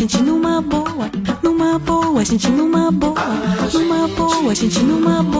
gente numa boa, numa boa, gente numa boa, numa boa, gente numa boa.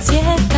解答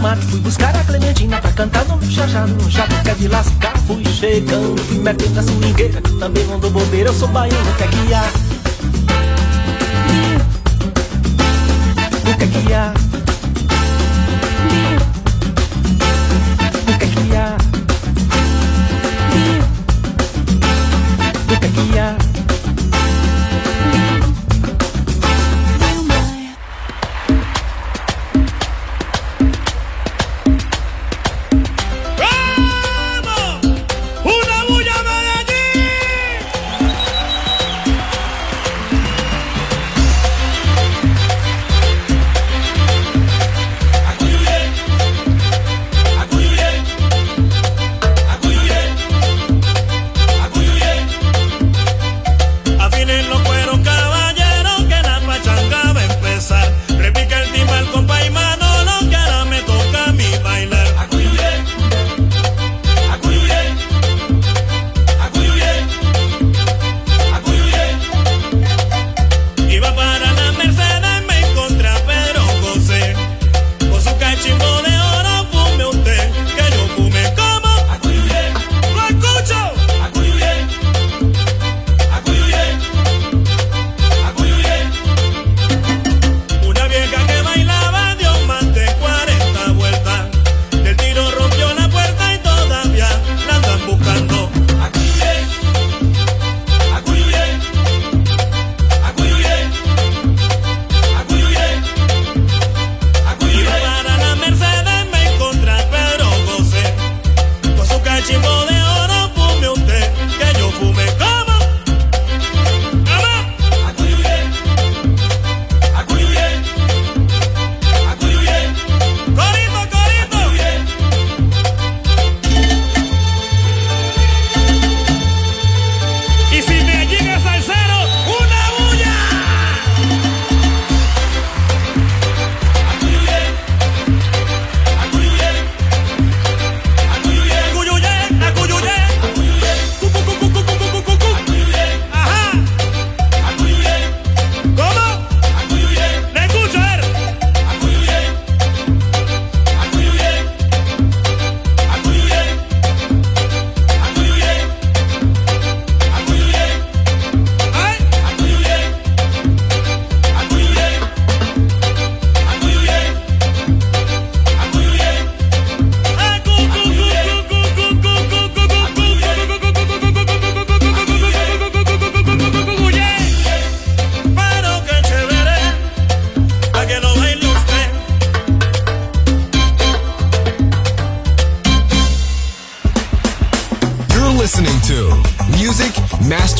mato Fui buscar a Clementina pra cantar no meu No jabuca de lascar Fui chegando, fui metendo a swingueira Também não dou bobeira, eu sou baiano O que é que há? O que é que há?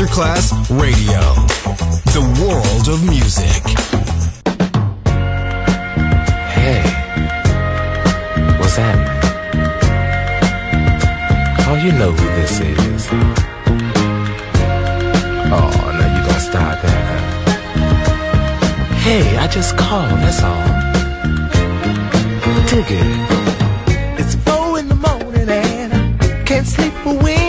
Masterclass Radio, the world of music. Hey, what's happening? Oh, you know who this is. Oh, now you gonna start that. Hey, I just called, that's all. Dig it. It's four in the morning and can't sleep away.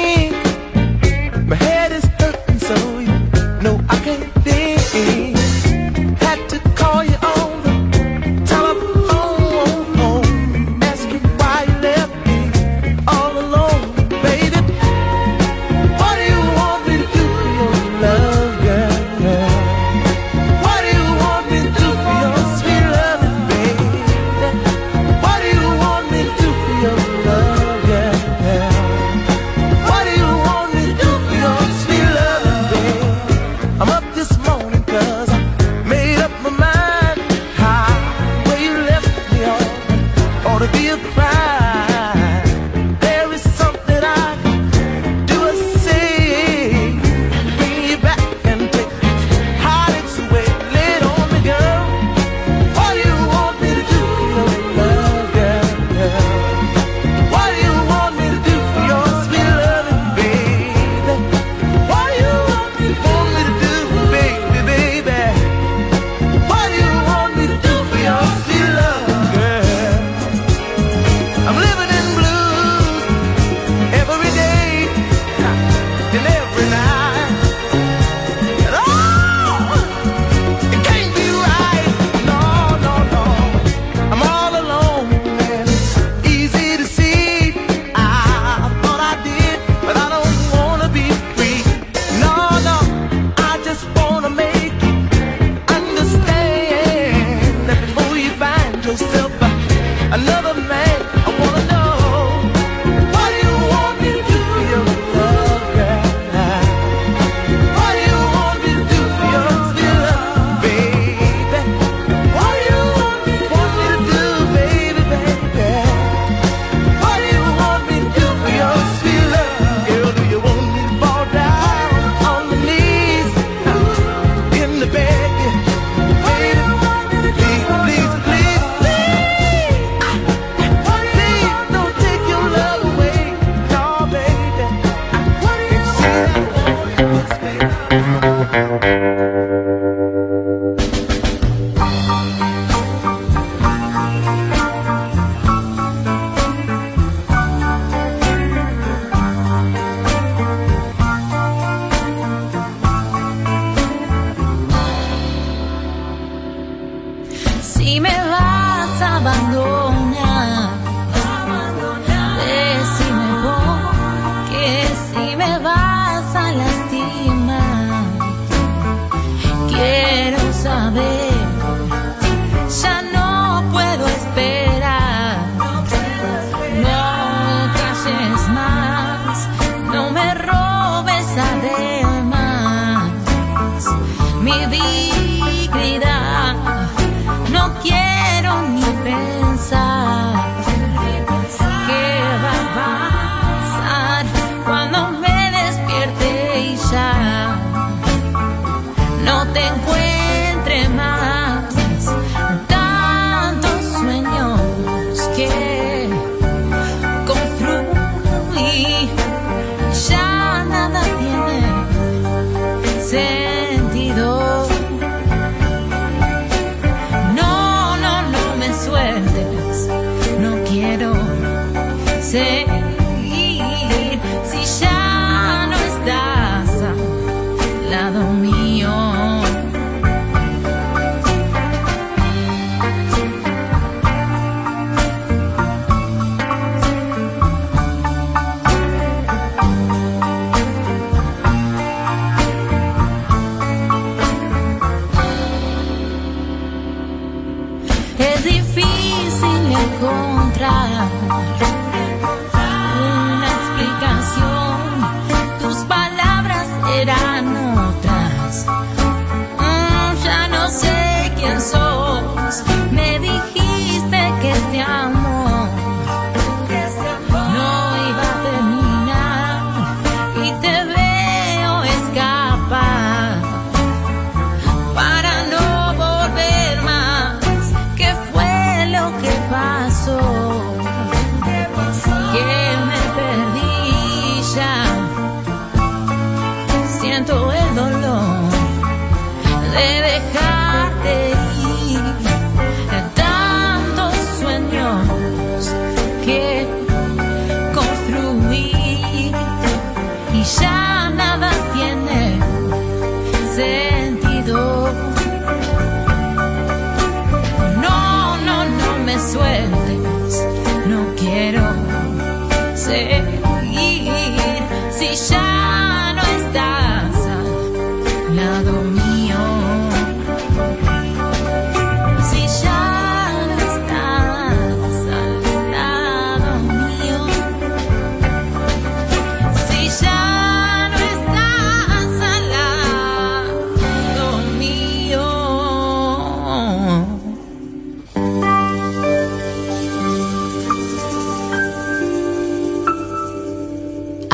alone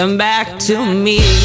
come back to me.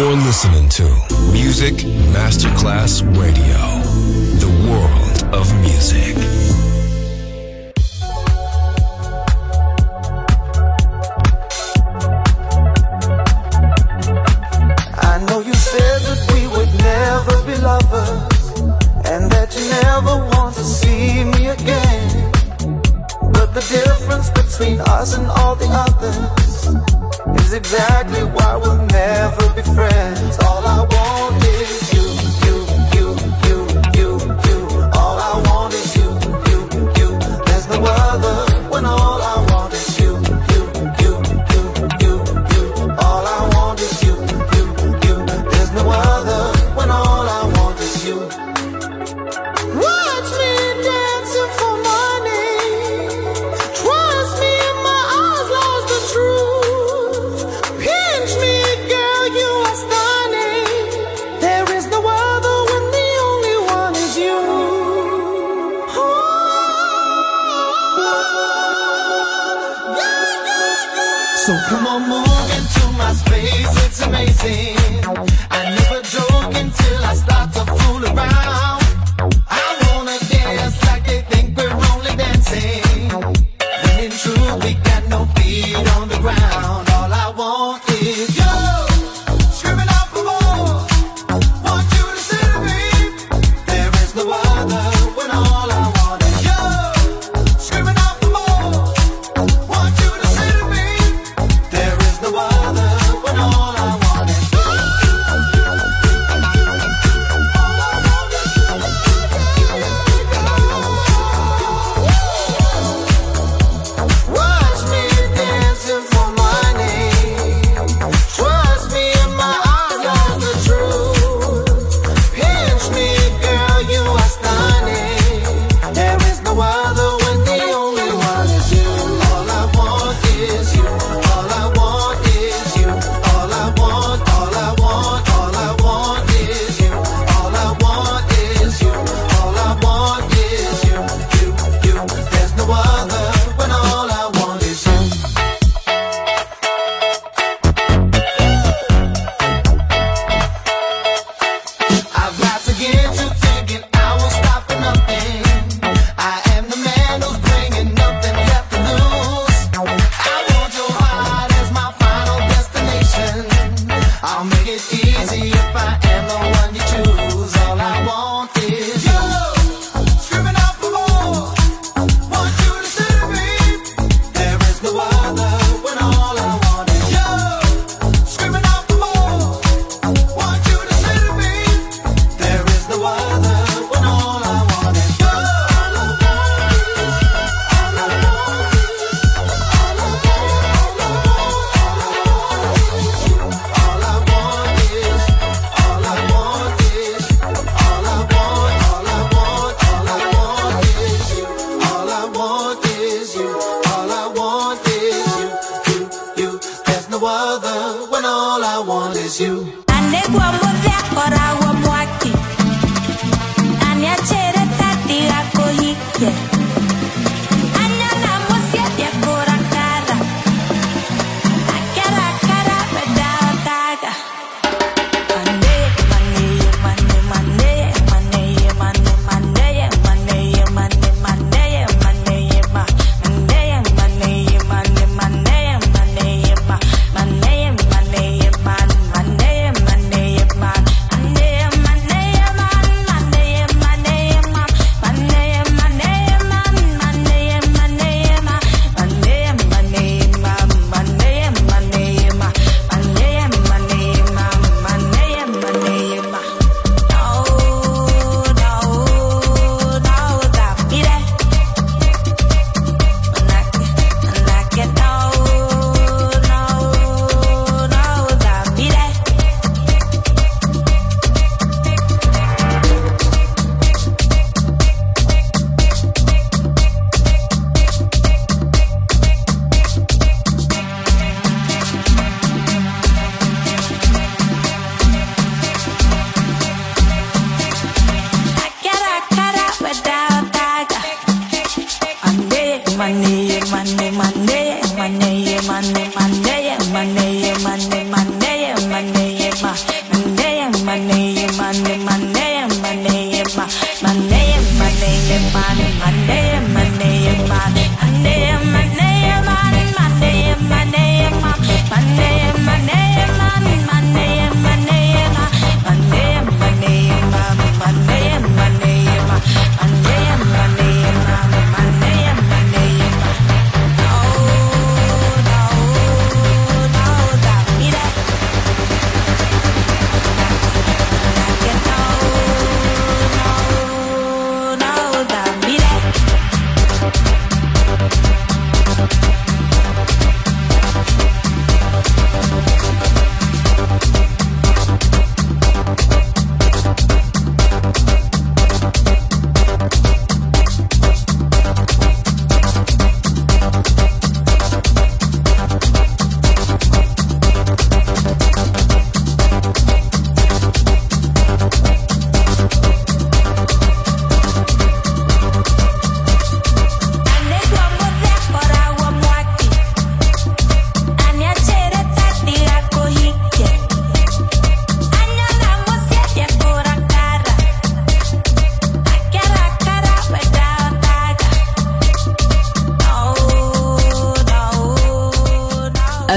You're listening to Music Masterclass Radio, the world of music. I know you said that we would never be lovers, and that you never want to see me again. But the difference between us and all the others is exactly why we'll never be friends. All I want.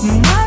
Mm-hmm.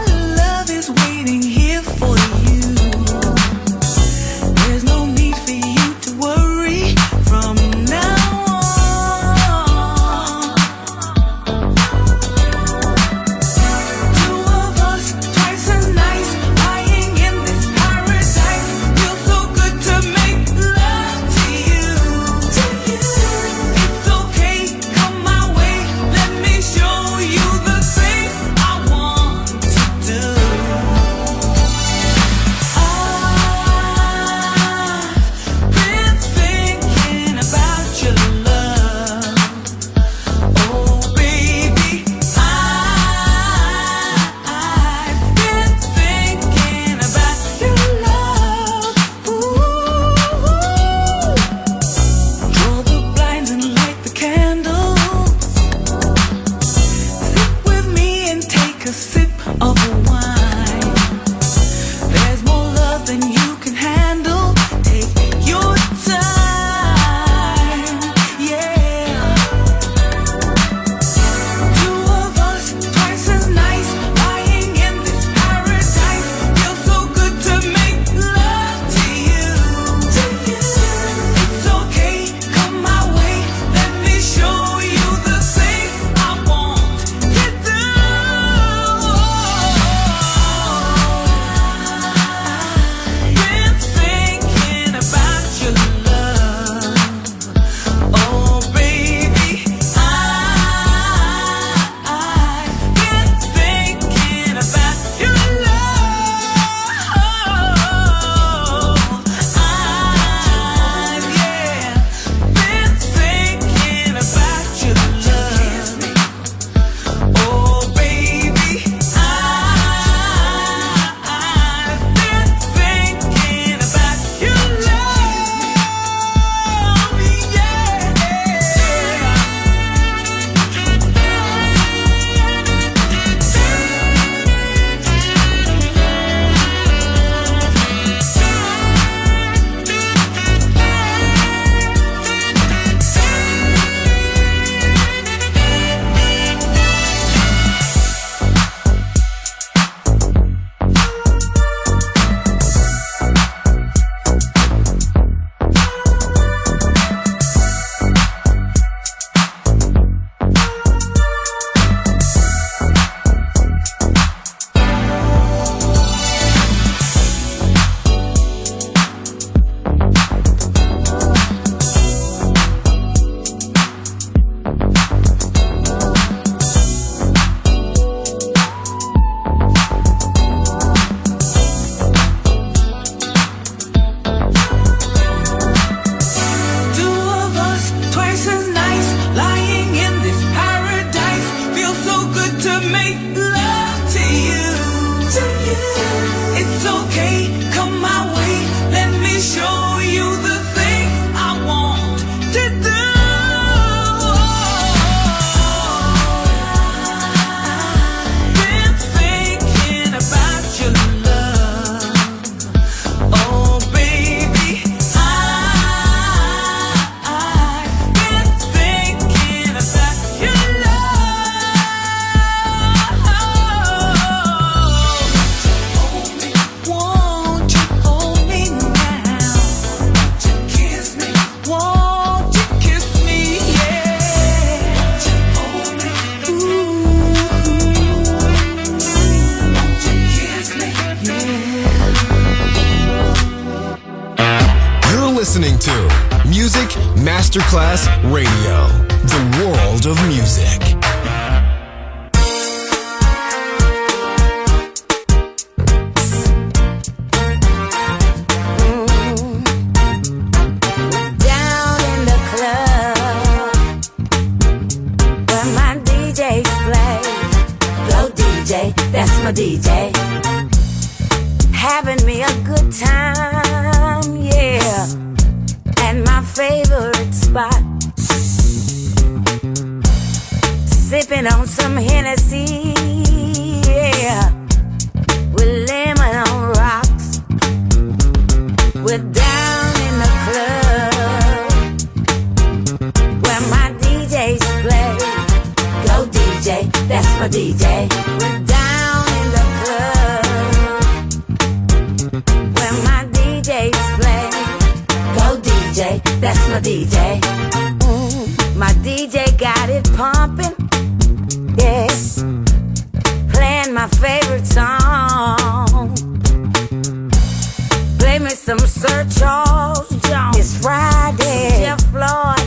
Jones. It's Friday. Jeff Floyd.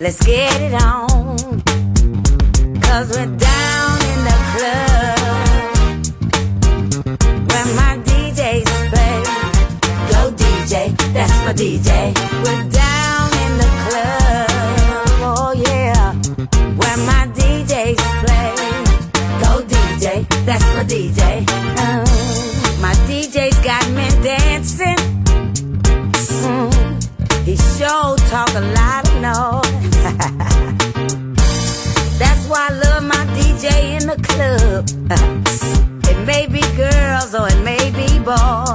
Let's get it on. Cause we're down in the club. Where my DJ's play. Go DJ. That's my DJ. We're down. make a lot of noise. That's why I love my DJ in the club. it may be girls or it may be boys.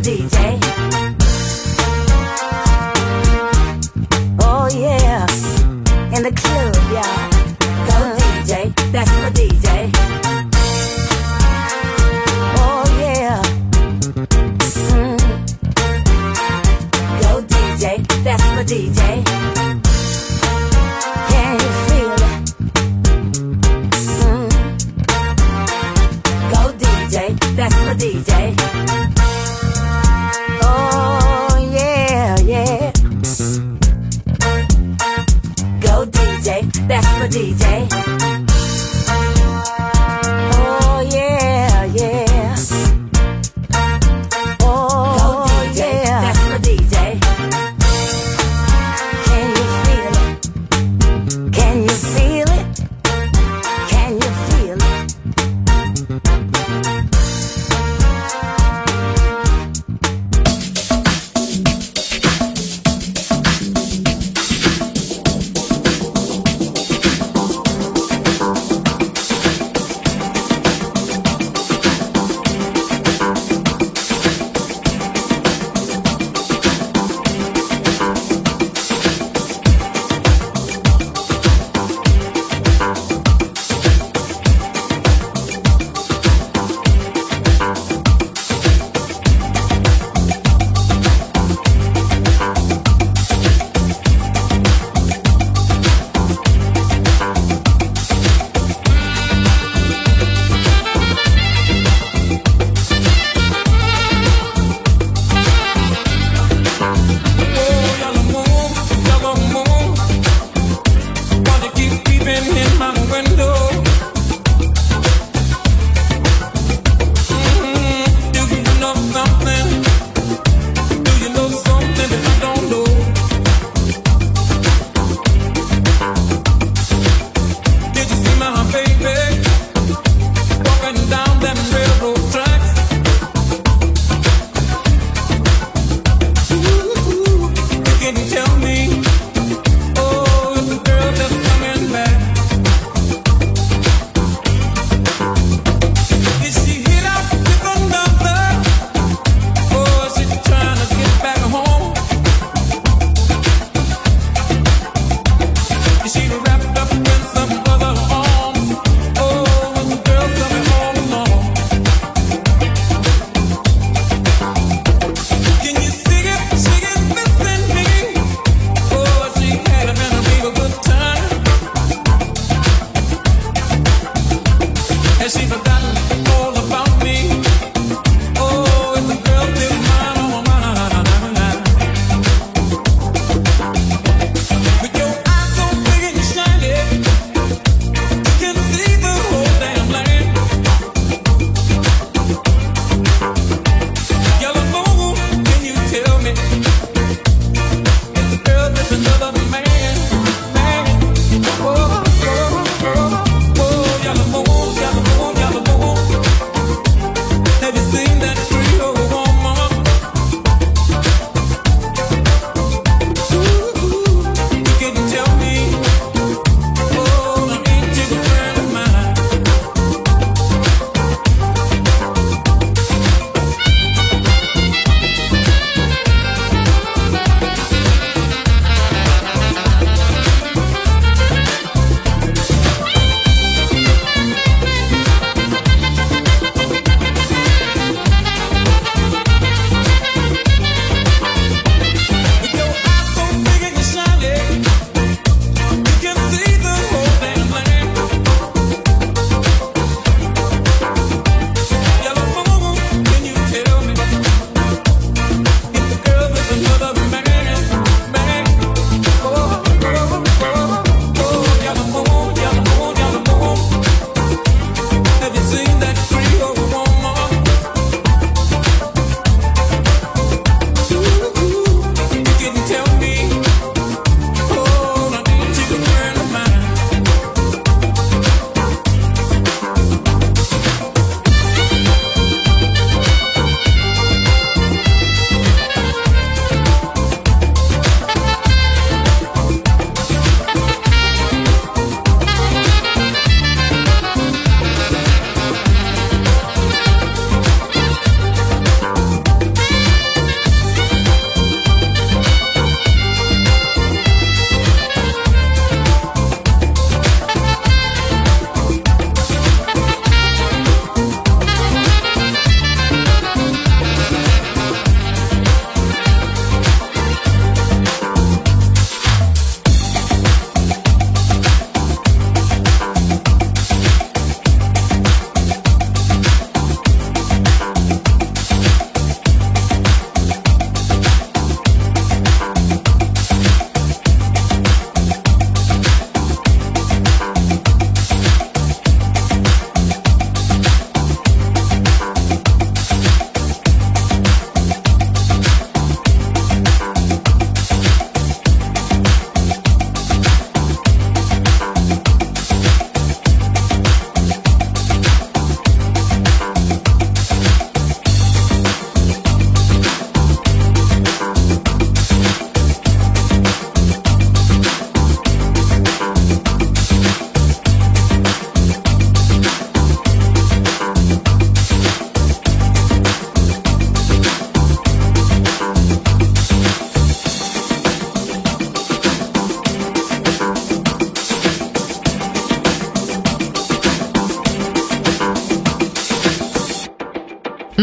DJ.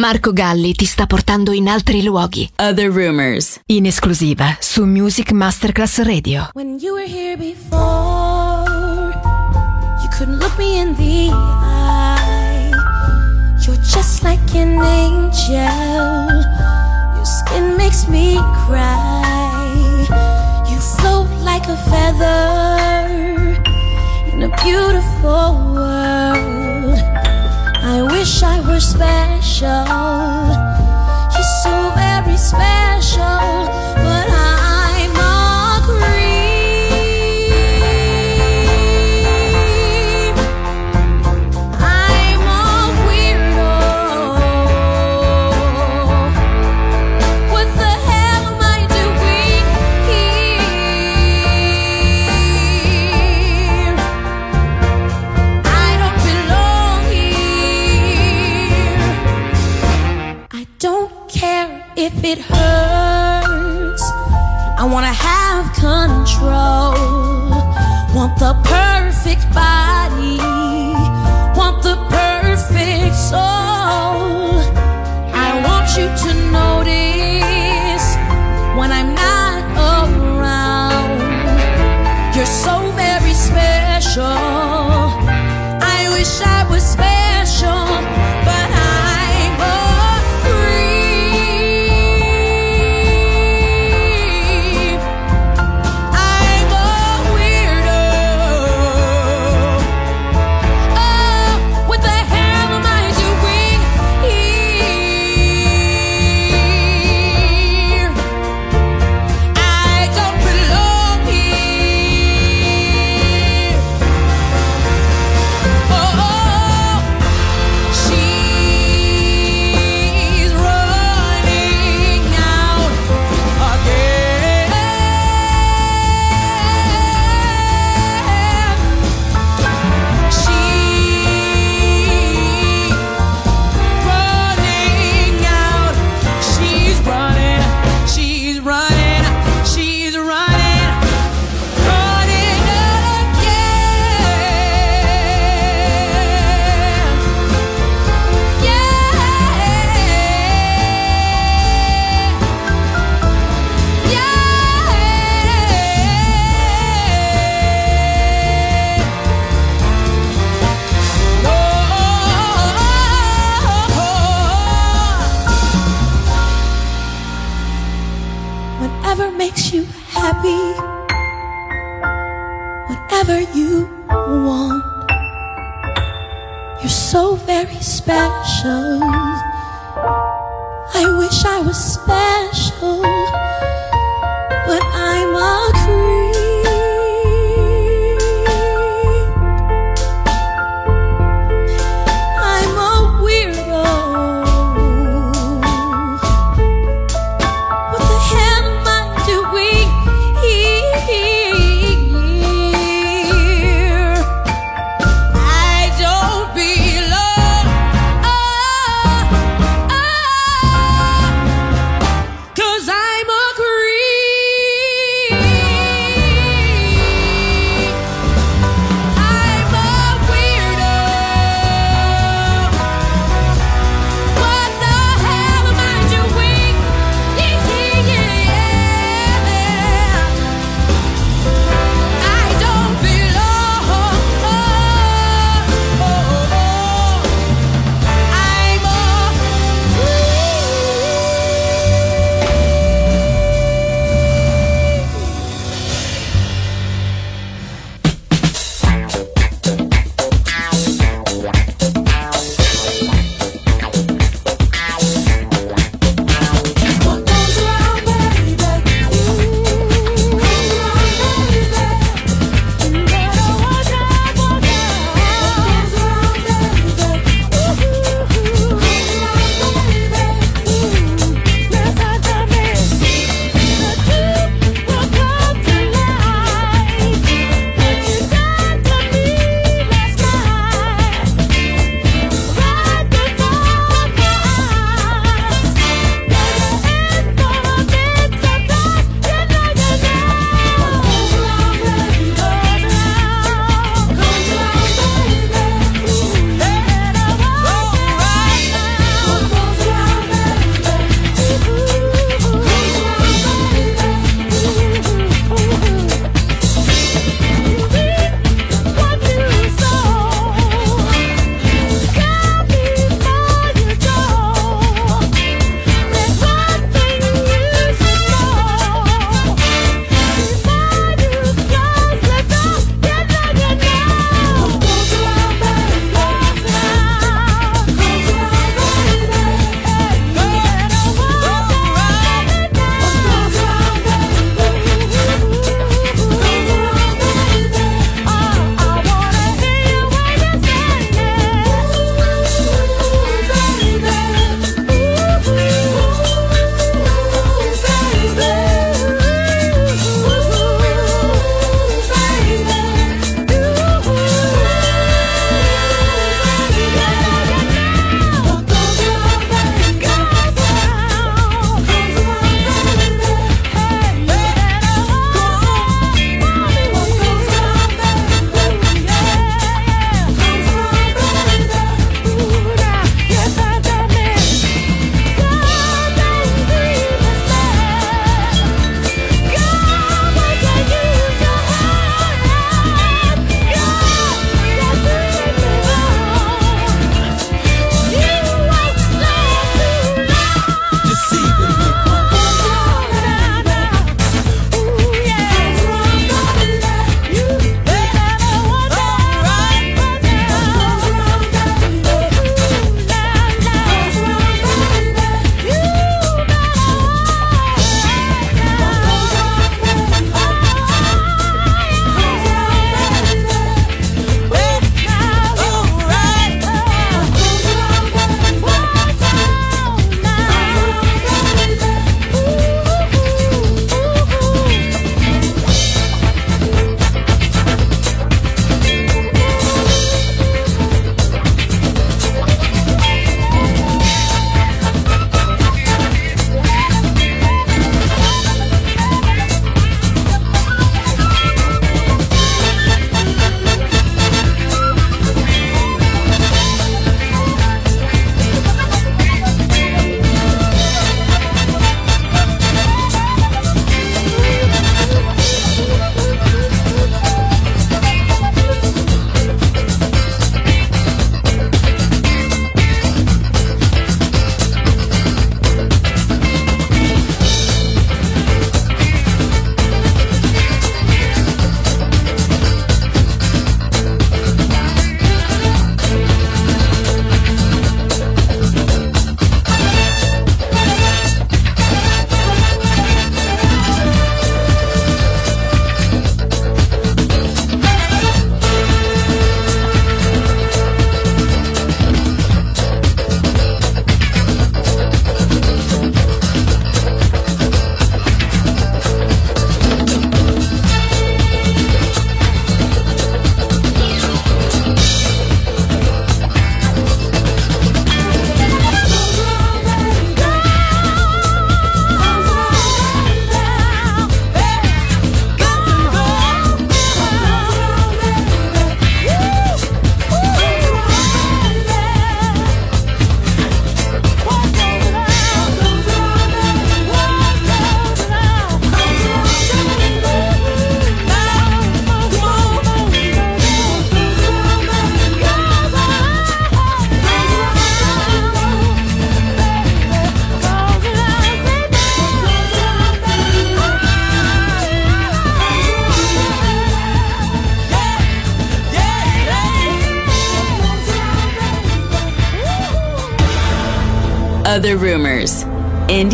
Marco Galli ti sta portando in altri luoghi. Other Rumors. In esclusiva su Music Masterclass Radio. When you were here before, you couldn't look me in the eye. You're just like an angel. Your skin makes me cry. You float like a feather in a beautiful world. I wish I were special. special. You're so very special.